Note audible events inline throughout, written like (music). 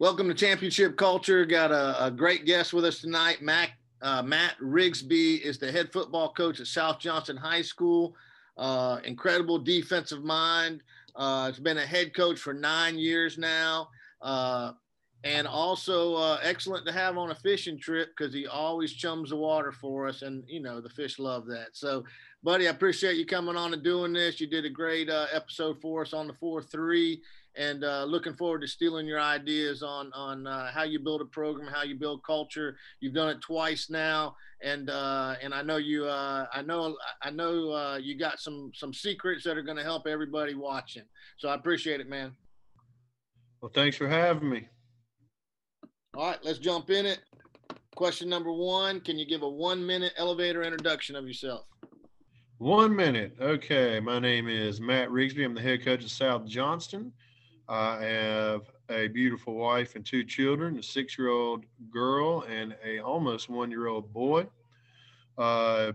Welcome to Championship Culture. Got a, a great guest with us tonight. Matt, uh, Matt Rigsby is the head football coach at South Johnston High School. Uh, incredible defensive mind. Uh, has been a head coach for nine years now. Uh, and also uh, excellent to have on a fishing trip because he always chums the water for us. And, you know, the fish love that. So, buddy, I appreciate you coming on and doing this. You did a great uh, episode for us on the 4 3 and uh, looking forward to stealing your ideas on on uh, how you build a program, how you build culture. You've done it twice now, and uh, and I know you uh, I know I know uh, you got some some secrets that are going to help everybody watching. So I appreciate it, man. Well, thanks for having me. All right, let's jump in it. Question number one: Can you give a one minute elevator introduction of yourself? One minute. Okay, my name is Matt Rigsby. I'm the head coach of South Johnston. I have a beautiful wife and two children, a six-year-old girl and a almost one-year-old boy. Uh,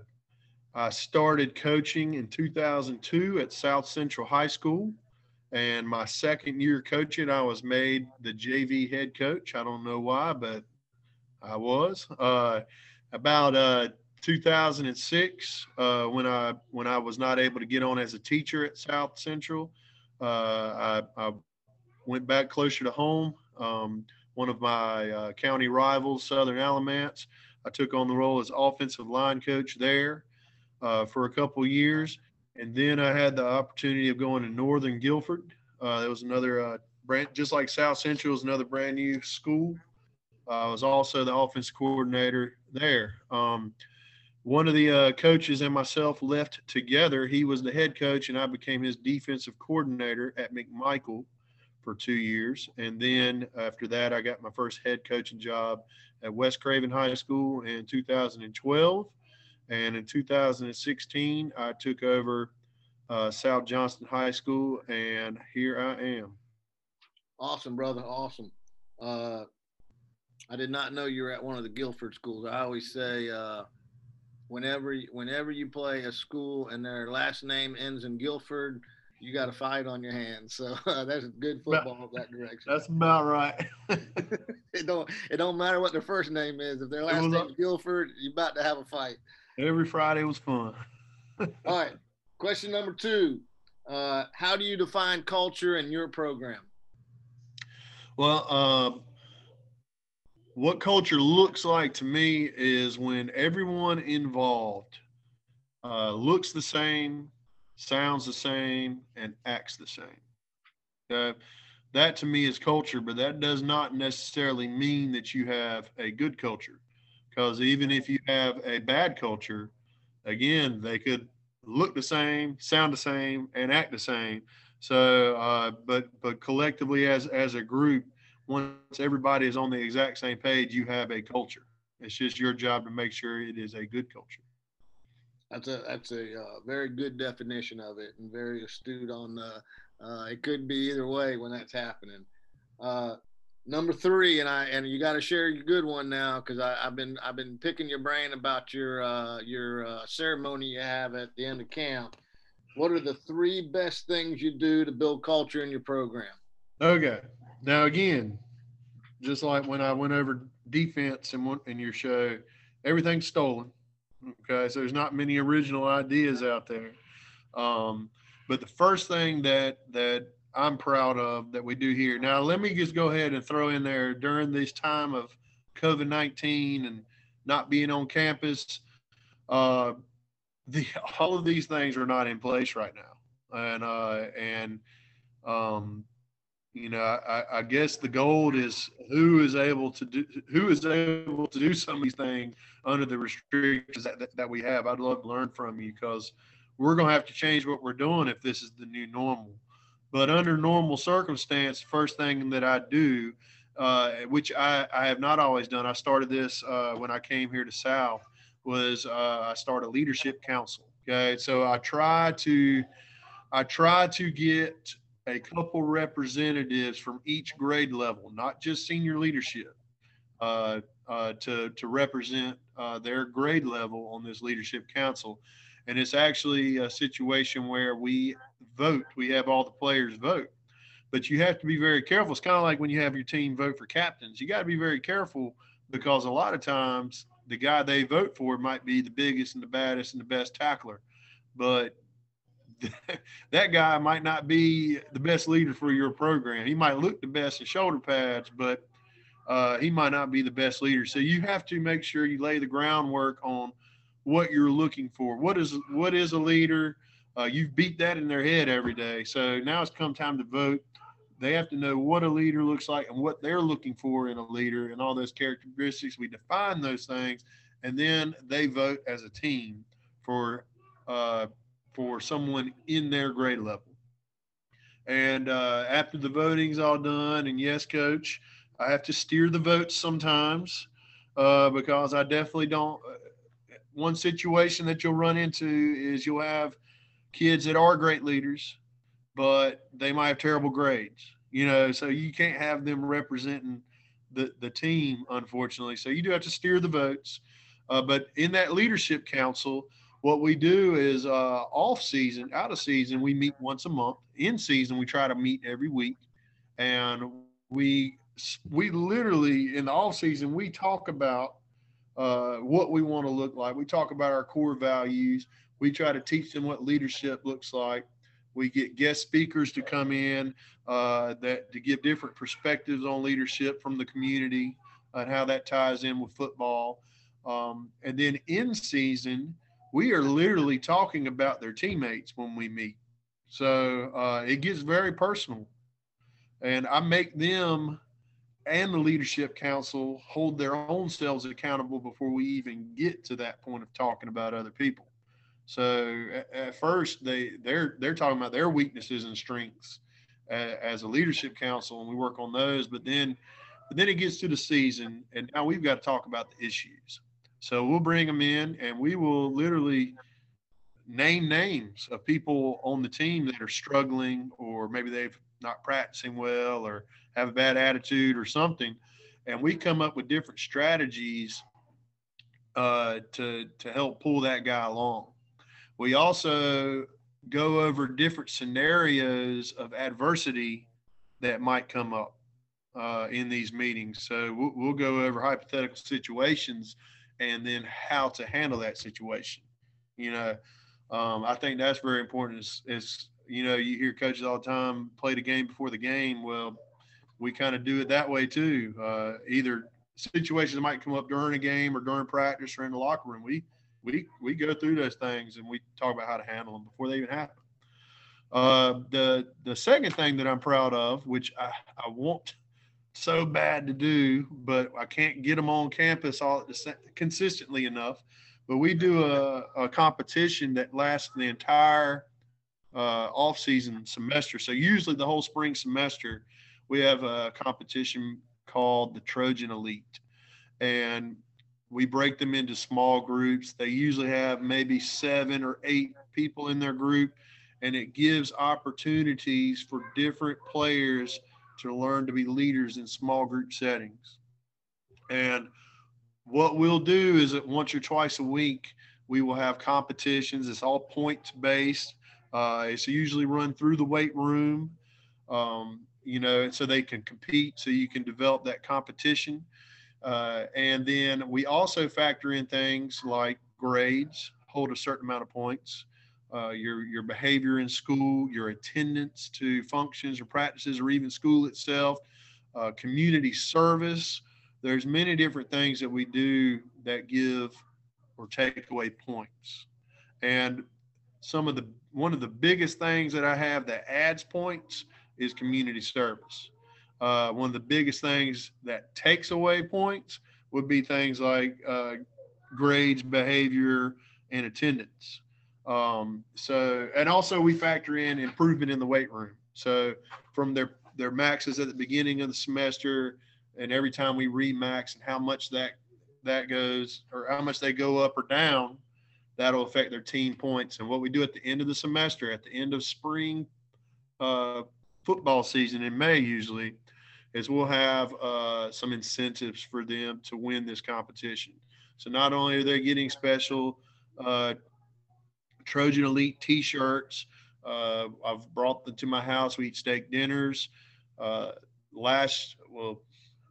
I started coaching in 2002 at South Central High School. And my second year coaching, I was made the JV head coach. I don't know why, but I was. Uh, about uh, 2006, uh, when I when I was not able to get on as a teacher at South Central, uh, I, I went back closer to home. Um, one of my uh, county rivals, Southern Alamance, I took on the role as offensive line coach there uh, for a couple years. And then I had the opportunity of going to Northern Guilford. Uh, there was another uh, brand, just like South Central was another brand new school. I was also the offense coordinator there. Um, one of the uh, coaches and myself left together. He was the head coach, and I became his defensive coordinator at McMichael for two years. And then after that, I got my first head coaching job at West Craven High School in 2012. And in 2016, I took over uh, South Johnston High School, and here I am. Awesome, brother. Awesome. Uh, I did not know you were at one of the Guilford schools. I always say, uh, whenever whenever you play a school and their last name ends in Guilford, you got a fight on your hands. So uh, (laughs) that's good football that direction. That's about right. (laughs) it don't it don't matter what their first name is. If their last name is Guilford, you're about to have a fight. Every Friday was fun. (laughs) All right. Question number two. Uh, how do you define culture in your program? Well, uh, what culture looks like to me is when everyone involved uh, looks the same, sounds the same, and acts the same. Okay? That to me is culture, but that does not necessarily mean that you have a good culture. Because even if you have a bad culture, again, they could look the same, sound the same, and act the same. So, uh, but but collectively as as a group, once everybody is on the exact same page, you have a culture. It's just your job to make sure it is a good culture. That's a that's a uh, very good definition of it, and very astute on. Uh, uh, it could be either way when that's happening. Uh, number three, and I and you got to share your good one now because I've been I've been picking your brain about your uh, your uh, ceremony you have at the end of camp. What are the three best things you do to build culture in your program? Okay, now again, just like when I went over defense and in, in your show, everything's stolen. Okay, so there's not many original ideas out there. Um, but the first thing that that I'm proud of that we do here. Now, let me just go ahead and throw in there during this time of COVID 19 and not being on campus. Uh, the (laughs) all of these things are not in place right now, and uh, and um, you know, I, I, guess the goal is who is able to do who is able to do some of these things under the restrictions that, that, that we have. I'd love to learn from you because we're going to have to change what we're doing if this is the new normal. But under normal circumstance, first thing that I do, uh, which I, I have not always done, I started this uh, when I came here to South, was uh, I started a leadership council. Okay, so I try to I try to get a couple representatives from each grade level, not just senior leadership, uh, uh, to, to represent uh, their grade level on this leadership council. And it's actually a situation where we vote, we have all the players vote. but you have to be very careful. It's kind of like when you have your team vote for captains. You got to be very careful because a lot of times the guy they vote for might be the biggest and the baddest and the best tackler, but (laughs) that guy might not be the best leader for your program. He might look the best in shoulder pads, but uh, he might not be the best leader. So you have to make sure you lay the groundwork on what you're looking for. What is what is a leader? Uh, you've beat that in their head every day. So now it's come time to vote. They have to know what a leader looks like and what they're looking for in a leader and all those characteristics. We define those things, and then they vote as a team for uh, for someone in their grade level. And uh, after the voting's all done, and yes, coach, I have to steer the votes sometimes uh, because I definitely don't. Uh, one situation that you'll run into is you'll have kids that are great leaders, but they might have terrible grades. You know, so you can't have them representing the the team, unfortunately. So you do have to steer the votes. Uh, but in that leadership council, what we do is uh, off season, out of season, we meet once a month. In season, we try to meet every week, and we we literally in the off season we talk about uh, what we want to look like. We talk about our core values. We try to teach them what leadership looks like. We get guest speakers to come in uh, that to give different perspectives on leadership from the community and how that ties in with football. Um, and then in season, we are literally talking about their teammates when we meet. So uh, it gets very personal. And I make them and the leadership council hold their own selves accountable before we even get to that point of talking about other people. So at, at first they they're they're talking about their weaknesses and strengths as, as a leadership council, and we work on those. But then but then it gets to the season, and now we've got to talk about the issues. So we'll bring them in, and we will literally name names of people on the team that are struggling, or maybe they've not practicing well, or have a bad attitude or something, and we come up with different strategies uh, to to help pull that guy along. We also go over different scenarios of adversity that might come up uh, in these meetings. So we'll, we'll, go over hypothetical situations and then how to handle that situation. You know, um, I think that's very important. Is you know you hear coaches all the time play the game before the game. Well, we kind of do it that way too. Uh, either situations might come up during a game or during practice or in the locker room. We we we go through those things and we talk about how to handle them before they even happen. Uh, the the second thing that I'm proud of, which I, I want so bad to do, but I can't get them on campus all consistently enough. But we do a, a competition that lasts the entire uh, off season semester. So usually the whole spring semester we have a competition called the Trojan Elite. And we break them into small groups. They usually have maybe seven or eight people in their group, and it gives opportunities for different players to learn to be leaders in small group settings. And what we'll do is that once or twice a week, we will have competitions. It's all points based. Uh, it's usually run through the weight room. Um, you know, so they can compete, so you can develop that competition. Uh, and then we also factor in things like grades, hold a certain amount of points, uh, your your behavior in school, your attendance to functions or practices, or even school itself, uh, community service. There's many different things that we do that give or take away points. And some of the one of the biggest things that I have that adds points is community service. Uh, one of the biggest things that takes away points would be things like uh, grades, behavior, and attendance. Um, so, and also we factor in improvement in the weight room. So, from their their maxes at the beginning of the semester, and every time we remax, and how much that that goes, or how much they go up or down, that'll affect their team points. And what we do at the end of the semester, at the end of spring uh, football season in May usually is we'll have uh, some incentives for them to win this competition. So not only are they getting special uh, Trojan Elite T-shirts, Uh, I've brought them to my house. We eat steak dinners. Uh, last, well,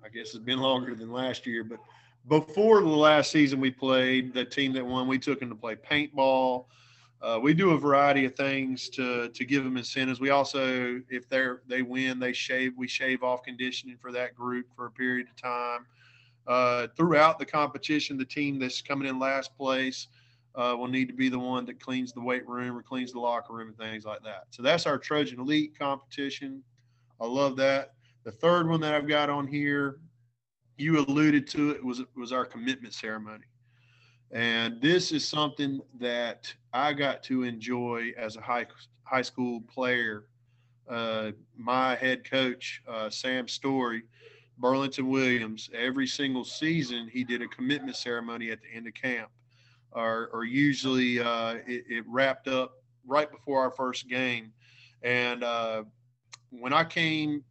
I guess it's been longer than last year, but before the last season we played, the team that won, we took them to play paintball. Uh, we do a variety of things to to give them incentives. We also, if they're they win, they shave. We shave off conditioning for that group for a period of time. Uh, throughout the competition, the team that's coming in last place uh, will need to be the one that cleans the weight room or cleans the locker room and things like that. So that's our Trojan Elite competition. I love that. The third one that I've got on here, you alluded to it, was was our commitment ceremony. And this is something that I got to enjoy as a high high school player. Uh, my head coach, uh, Sam Story, Burlington Williams, every single season he did a commitment ceremony at the end of camp, or, or usually uh, it, it, wrapped up right before our first game. And uh, when I came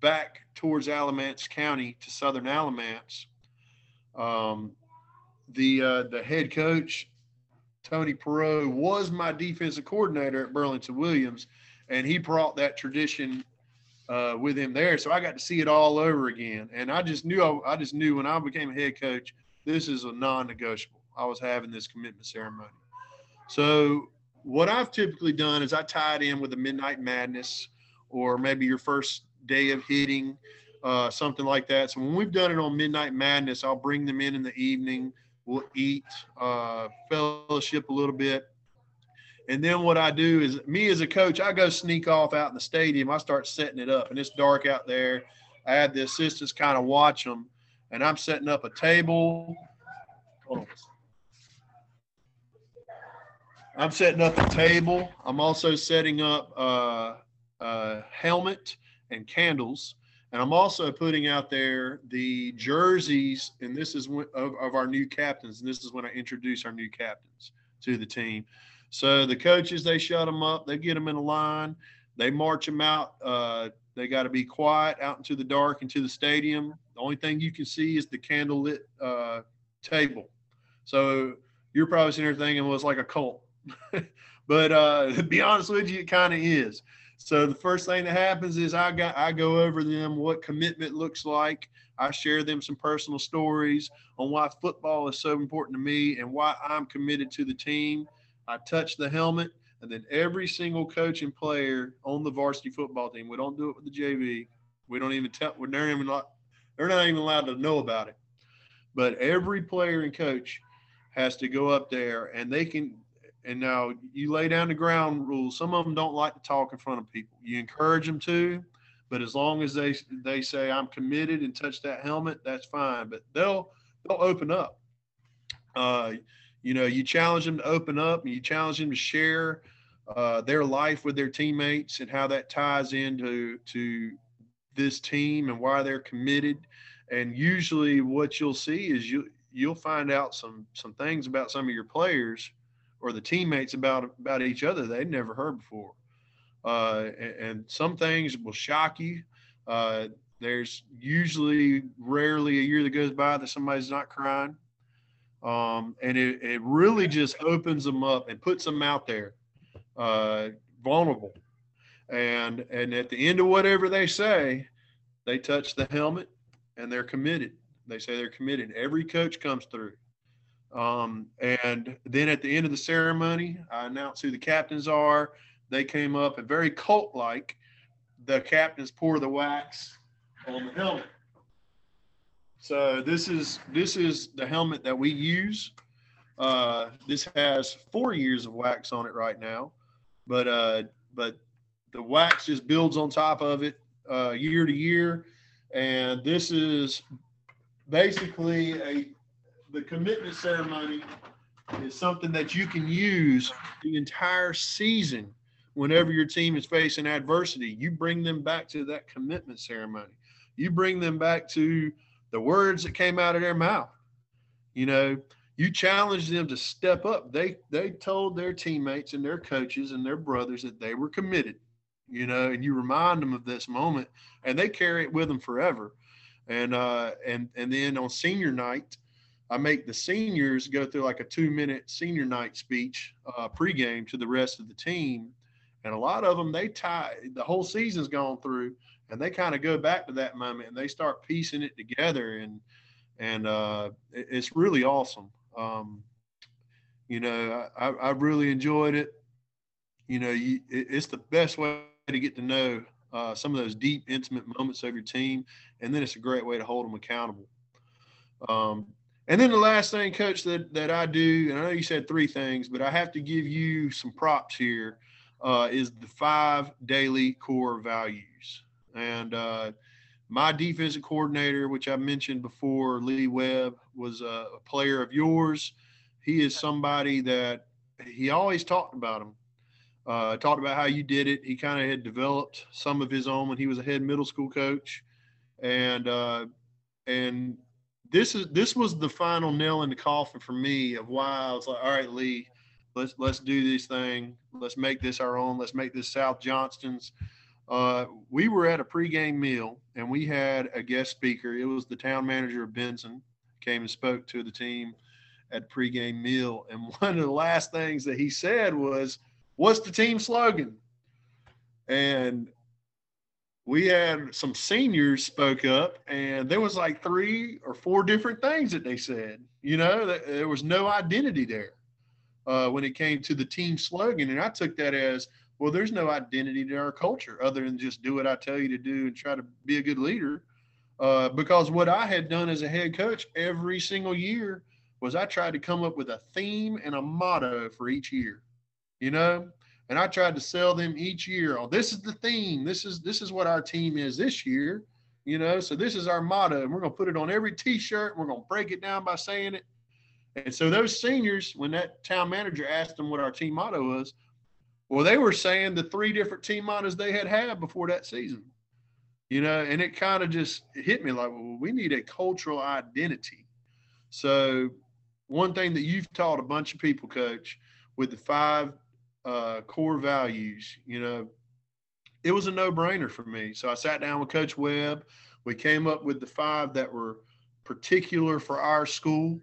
back towards Alamance County to Southern Alamance, um, the uh, the head coach Tony Perot was my defensive coordinator at Burlington Williams, and he brought that tradition uh, with him there. So I got to see it all over again, and I just knew I, I just knew when I became a head coach, this is a non-negotiable. I was having this commitment ceremony. So what I've typically done is I tie it in with a midnight madness, or maybe your first day of hitting, uh, something like that. So when we've done it on midnight madness, I'll bring them in in the evening we'll eat, uh, fellowship a little bit. And then what I do is, me as a coach, I go sneak off out in the stadium. I start setting it up, and it's dark out there. I have the assistants kind of watch them, and I'm setting up a table. I'm setting up a table. I'm also setting up uh, a helmet and candles and I'm also putting out there the jerseys, and this is of, of our new captains. And this is when I introduce our new captains to the team. So the coaches, they shut them up, they get them in a line, they march them out. Uh, they got to be quiet out into the dark into the stadium. The only thing you can see is the candlelit uh, table. So you're probably sitting there thinking, well, it's like a cult. (laughs) but uh, to be honest with you, it kind of is. So the first thing that happens is I got I go over them what commitment looks like. I share them some personal stories on why football is so important to me and why I'm committed to the team. I touch the helmet, and then every single coach and player on the varsity football team. We don't do it with the JV. We don't even tell. We're not even not. They're not even allowed to know about it. But every player and coach has to go up there, and they can and now you lay down the ground rules. Some of them don't like to talk in front of people. You encourage them to, but as long as they they say I'm committed and touch that helmet, that's fine. But they'll they'll open up. Uh, you know, you challenge them to open up, and you challenge them to share uh, their life with their teammates and how that ties into to this team and why they're committed. And usually, what you'll see is you you'll find out some some things about some of your players or the teammates about about each other they'd never heard before. Uh, and, and, some things will shock you. Uh, there's usually rarely a year that goes by that somebody's not crying. Um, and it, it really just opens them up and puts them out there, uh, vulnerable. And and at the end of whatever they say, they touch the helmet and they're committed. They say they're committed. Every coach comes through. Um, and then at the end of the ceremony, I announced who the captains are. They came up and very cult like, the captains pour the wax on the helmet. So this is this is the helmet that we use. Uh, this has four years of wax on it right now, but uh, but the wax just builds on top of it uh, year to year, and this is basically a the commitment ceremony is something that you can use the entire season whenever your team is facing adversity. You bring them back to that commitment ceremony. You bring them back to the words that came out of their mouth. You know, you challenge them to step up. They they told their teammates and their coaches and their brothers that they were committed. You know, and you remind them of this moment, and they carry it with them forever. And uh, and and then on senior night, I make the seniors go through like a two minute senior night speech uh, pregame to the rest of the team. And a lot of them, they tie the whole season's gone through and they kind of go back to that moment and they start piecing it together. And, and uh, it's really awesome. Um, you know, I, I really enjoyed it. You know, you, it's the best way to get to know uh, some of those deep, intimate moments of your team, and then it's a great way to hold them accountable. Um, and then the last thing, coach, that that I do, and I know you said three things, but I have to give you some props here. Uh, is the five daily core values, and uh, my defensive coordinator, which I mentioned before, Lee Webb, was a, a player of yours. He is somebody that he always talked about him. Uh, talked about how you did it. He kind of had developed some of his own when he was a head middle school coach, and uh, and this is this was the final nail in the coffin for me of why I was like, all right, Lee, let's let's do this thing. Let's make this our own. Let's make this South Johnston's. Uh, we were at a pregame meal and we had a guest speaker. It was the town manager of Benson. Came and spoke to the team at pregame meal, and (laughs) one of the last things that he said was, "What's the team slogan?" And we had some seniors spoke up and there was like three or four different things that they said you know there was no identity there uh, when it came to the team slogan and i took that as well there's no identity to our culture other than just do what i tell you to do and try to be a good leader uh, because what i had done as a head coach every single year was i tried to come up with a theme and a motto for each year you know and I tried to sell them each year. Oh, this is the theme. This is this is what our team is this year. You know, so this is our motto, and we're gonna put it on every T-shirt. We're gonna break it down by saying it. And so those seniors, when that town manager asked them what our team motto was, well, they were saying the three different team mottos they had had before that season. You know, and it kind of just hit me like, well, we need a cultural identity. So one thing that you've taught a bunch of people, coach, with the five uh, core values, you know, it was a no brainer for me. So I sat down with Coach Webb. We came up with the five that were particular for our school,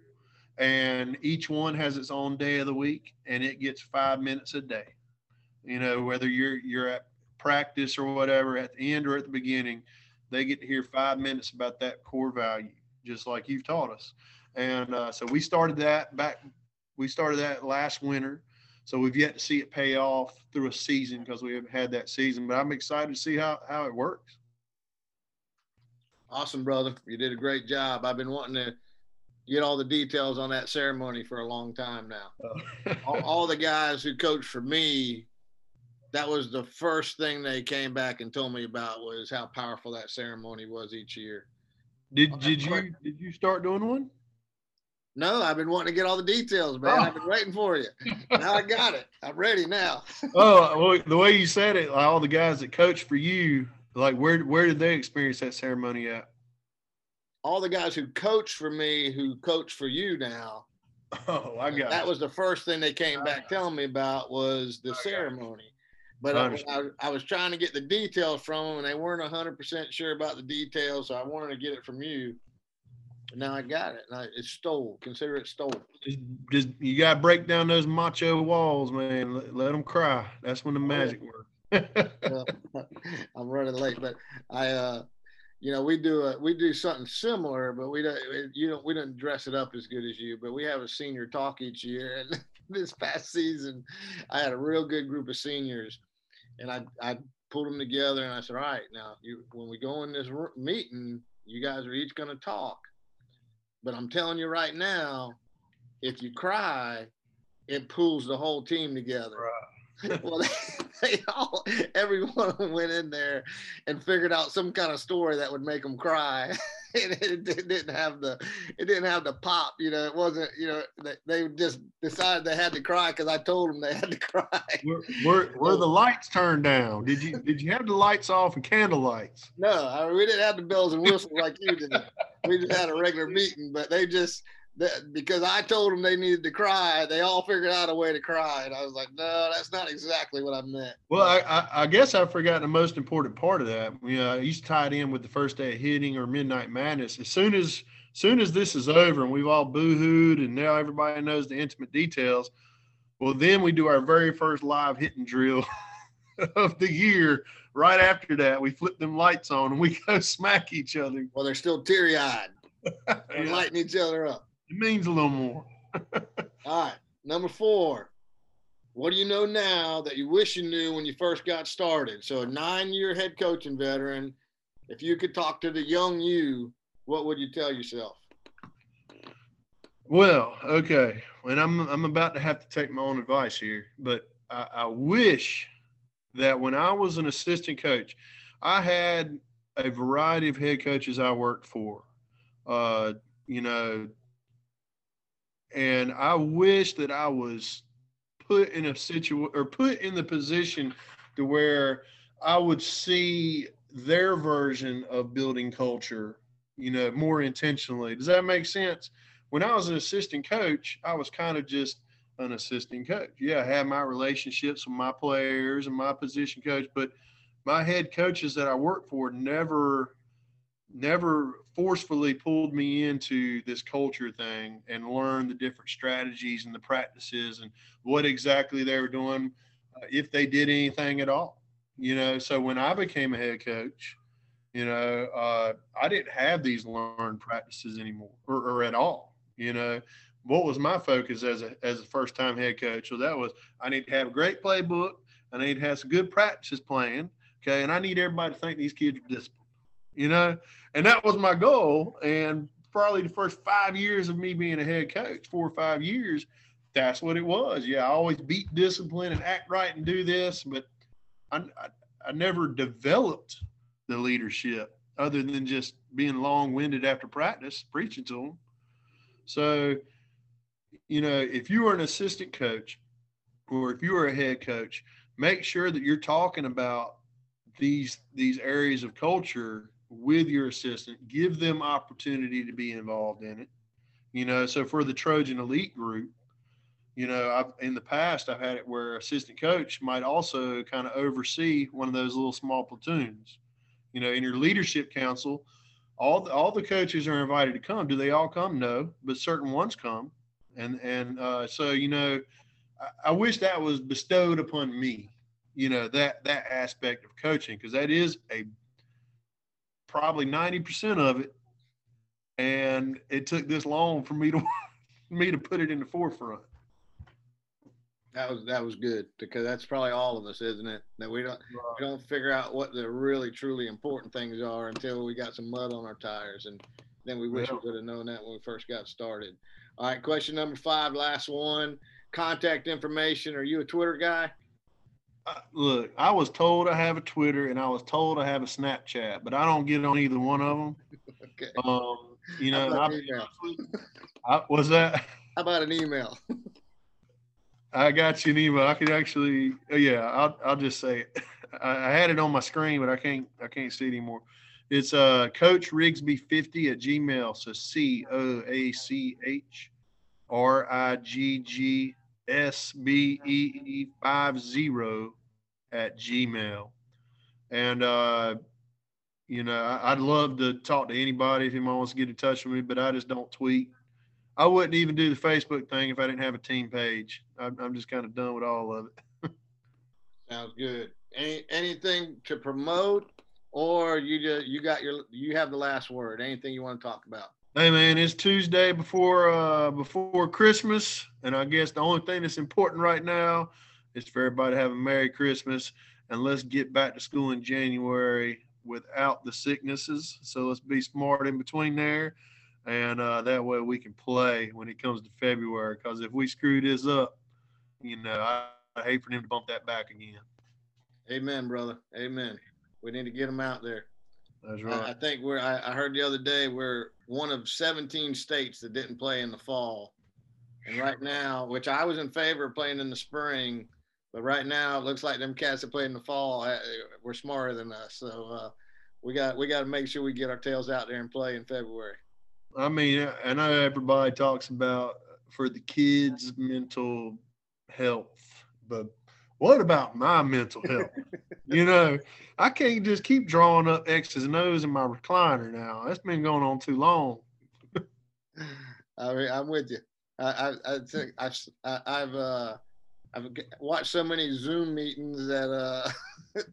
and each one has its own day of the week, and it gets five minutes a day. You know, whether you're you're at practice or whatever, at the end or at the beginning, they get to hear five minutes about that core value, just like you've taught us. And uh, so we started that back. We started that last winter so we've yet to see it pay off through a season because we haven't had that season. But I'm excited to see how, how it works. Awesome, brother. You did a great job. I've been wanting to get all the details on that ceremony for a long time now. (laughs) Oh. all, all, the guys who coached for me, that was the first thing they came back and told me about was how powerful that ceremony was each year. Did did you did you start doing one? No, I've been wanting to get all the details, man. Oh. I've been oh. waiting for you. now I got it. I'm ready now. (laughs) oh, well, the way you said it, all the guys that coach for you, like where where did they experience that ceremony at? All the guys who coach for me, who coach for you now. (laughs) Oh, I got that. It. Was the first thing they came back telling me about was the I ceremony. But uh, I, I, I, was trying to get the details from them, and they weren't 100% sure about the details. So I wanted to get it from you. Now I got it. Now it's stole. Consider it stole. Just, just you got to break down those macho walls, man. Let, let them cry. That's when the magic works. (laughs) I'm running late, but I, uh, you know, we do a, we do something similar, but we don't. You don't. We don't dress it up as good as you. But we have a senior talk each year, (laughs) and this past season, I had a real good group of seniors, and I I pulled them together, and I said, all right, now you when we go in this meeting, you guys are each going to talk but I'm telling you right now, if you cry, it pulls the whole team together. Right. (laughs) well, they, (laughs) they, all, every one of them went in there and figured out some kind of story that would make them cry. (laughs) (laughs) it, it, didn't have the, it didn't have the pop. You know, it wasn't. You know, they, they just decided they had to cry because I told them they had to cry. (laughs) Were, were, were the lights turned down? Did you did you have the lights off and candle lights? No, I we didn't have the bells and whistles like you did we just had a regular meeting, but they just that because I told them they needed to cry, they all figured out a way to cry, and I was like, no, that's not exactly what I meant. Well, I, I, I guess I forgot the most important part of that. You know, I used uh, to tie it in with the first day of hitting or midnight madness. As soon as soon as this is over and we've all boohooed and now everybody knows the intimate details, well, then we do our very first live hitting drill. (laughs) of the year, right after that, we flip them lights on and we (laughs) go smack each other. Well, they're still teary eyed and (laughs) lighting each other up. It means a little more. (laughs) All right. Number four. What do you know now that you wish you knew when you first got started? So, a nine year head coaching veteran, if you could talk to the young you, what would you tell yourself? Well, okay. And I'm I'm about to have to take my own advice here, but I, I wish that when I was an assistant coach, I had a variety of head coaches I worked for. Uh, you know, and I wish that I was put in a situation or put in the position to where I would see their version of building culture, you know, more intentionally. Does that make sense? When I was an assistant coach, I was kind of just an assistant coach. Yeah, I had my relationships with my players and my position coach, but my head coaches that I worked for never never forcefully pulled me into this culture thing and learned the different strategies and the practices and what exactly they were doing uh, if they did anything at all you know? So when i became a head coach you know uh, i didn't have these learned practices anymore or, or, at all you know? What was my focus as a as a first time head coach? So that was i need to have a great playbook i need to have some good practices planned okay? And i need everybody to think these kids are disciplined you know and that was my goal. And probably the first five years of me being a head coach, four or five years, that's what it was. Yeah, I always beat discipline and act right and do this, but I, I, I never developed the leadership other than just being long winded after practice, preaching to them. So, you know, if you are an assistant coach or if you are a head coach, make sure that you're talking about these these areas of culture with your assistant, give them opportunity to be involved in it. You know, so for the Trojan Elite group, you know, I've in the past I've had it where assistant coach might also kind of oversee one of those little small platoons. You know, in your leadership council, all the, all the coaches are invited to come. Do they all come? No, but certain ones come, and and uh, so you know, I, I wish that was bestowed upon me. You know that that aspect of coaching because that is a probably 90% of it. And it took this long for me to (laughs) me to put it in the forefront. That was that was good because that's probably all of us, isn't it? That we don't right. we don't figure out what the really truly important things are until we got some mud on our tires, and then we wish yeah. we could have known that when we first got started. All right, question number five, last one. Contact information. Are you a Twitter guy? Look, I was told I have a Twitter and I was told I have a Snapchat, but I don't get on either one of them. (laughs) okay. Um, you know, I, I, was that? (laughs) How about an email? I got you an email. I can actually, oh, yeah, I'll, I'll just say it. (laughs) I, I, had it on my screen, but I can't, I can't see it anymore. It's uh, Coach Rigsby 50 at Gmail. So C O A C H R I G G S B E E five zero at Gmail. And uh, you know, I, would love to talk to anybody if anyone wants to get in touch with me, but I just don't tweet. I wouldn't even do the Facebook thing if I didn't have a team page. I'm, I'm just kind of done with all of it. (laughs) Sounds good. Any anything to promote, or you just you got your you have the last word? Anything you want to talk about? Hey man, it's Tuesday before uh before Christmas, and I guess the only thing that's important right now is for everybody to have a Merry Christmas and let's get back to school in January without the sicknesses. So let's be smart in between there, and uh, that way we can play when it comes to February. Because if we screw this up, you know, I, I hate for them to bump that back again. Amen, brother. Amen. We need to get them out there. That's right. I, I think we're. I, I, heard the other day we're one of 17 states that didn't play in the fall, and right now, which I was in favor of playing in the spring, but right now it looks like them cats that play in the fall uh, were smarter than us. So uh, we got we got to make sure we get our tails out there and play in February. I mean, I know everybody talks about for the kids' mental health, but what about my mental health? (laughs) you know, I can't just keep drawing up X's and O's in my recliner now. That's been going on too long. (laughs) I mean, I'm with you. I, I, I think I've, I've, uh, I've watched so many Zoom meetings that uh,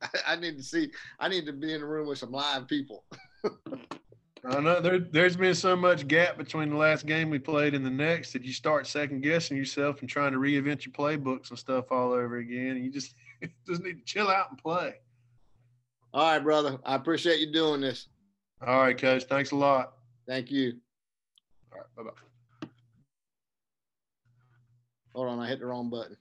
(laughs) I need to see. I need to be in a room with some live people. I know there, there's been so much gap between the last game we played and the next that you start second guessing yourself and trying to reinvent your playbooks and stuff all over again. You just (laughs) just need to chill out and play. All right, brother. I appreciate you doing this. All right, coach. Thanks a lot. Thank you. All right. Bye bye. Hold on, I hit the wrong button.